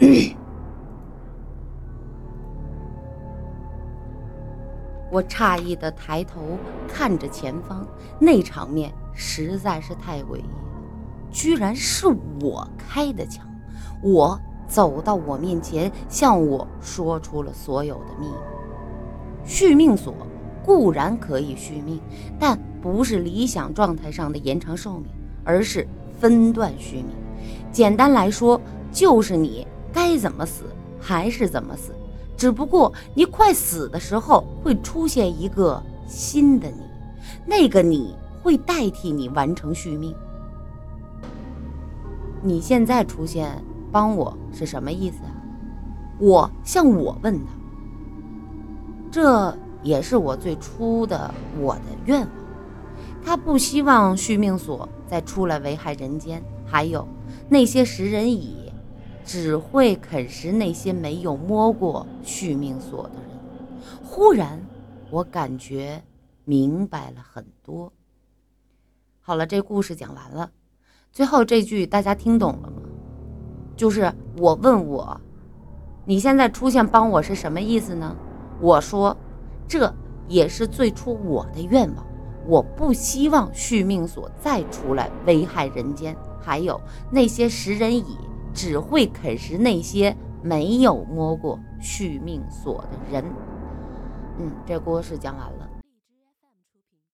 我诧异的抬头看着前方，那场面实在是太诡异了，居然是我开的枪，我走到我面前，向我说出了所有的秘密。续命锁固然可以续命，但不是理想状态上的延长寿命，而是分段续命。简单来说，就是你该怎么死还是怎么死。只不过你快死的时候，会出现一个新的你，那个你会代替你完成续命。你现在出现帮我是什么意思啊？我向我问他，这也是我最初的我的愿望。他不希望续命锁再出来危害人间，还有那些食人蚁。只会啃食那些没有摸过续命锁的人。忽然，我感觉明白了很多。好了，这故事讲完了。最后这句大家听懂了吗？就是我问我，你现在出现帮我是什么意思呢？我说，这也是最初我的愿望。我不希望续命锁再出来危害人间，还有那些食人蚁。只会啃食那些没有摸过续命锁的人。嗯，这故事讲完了。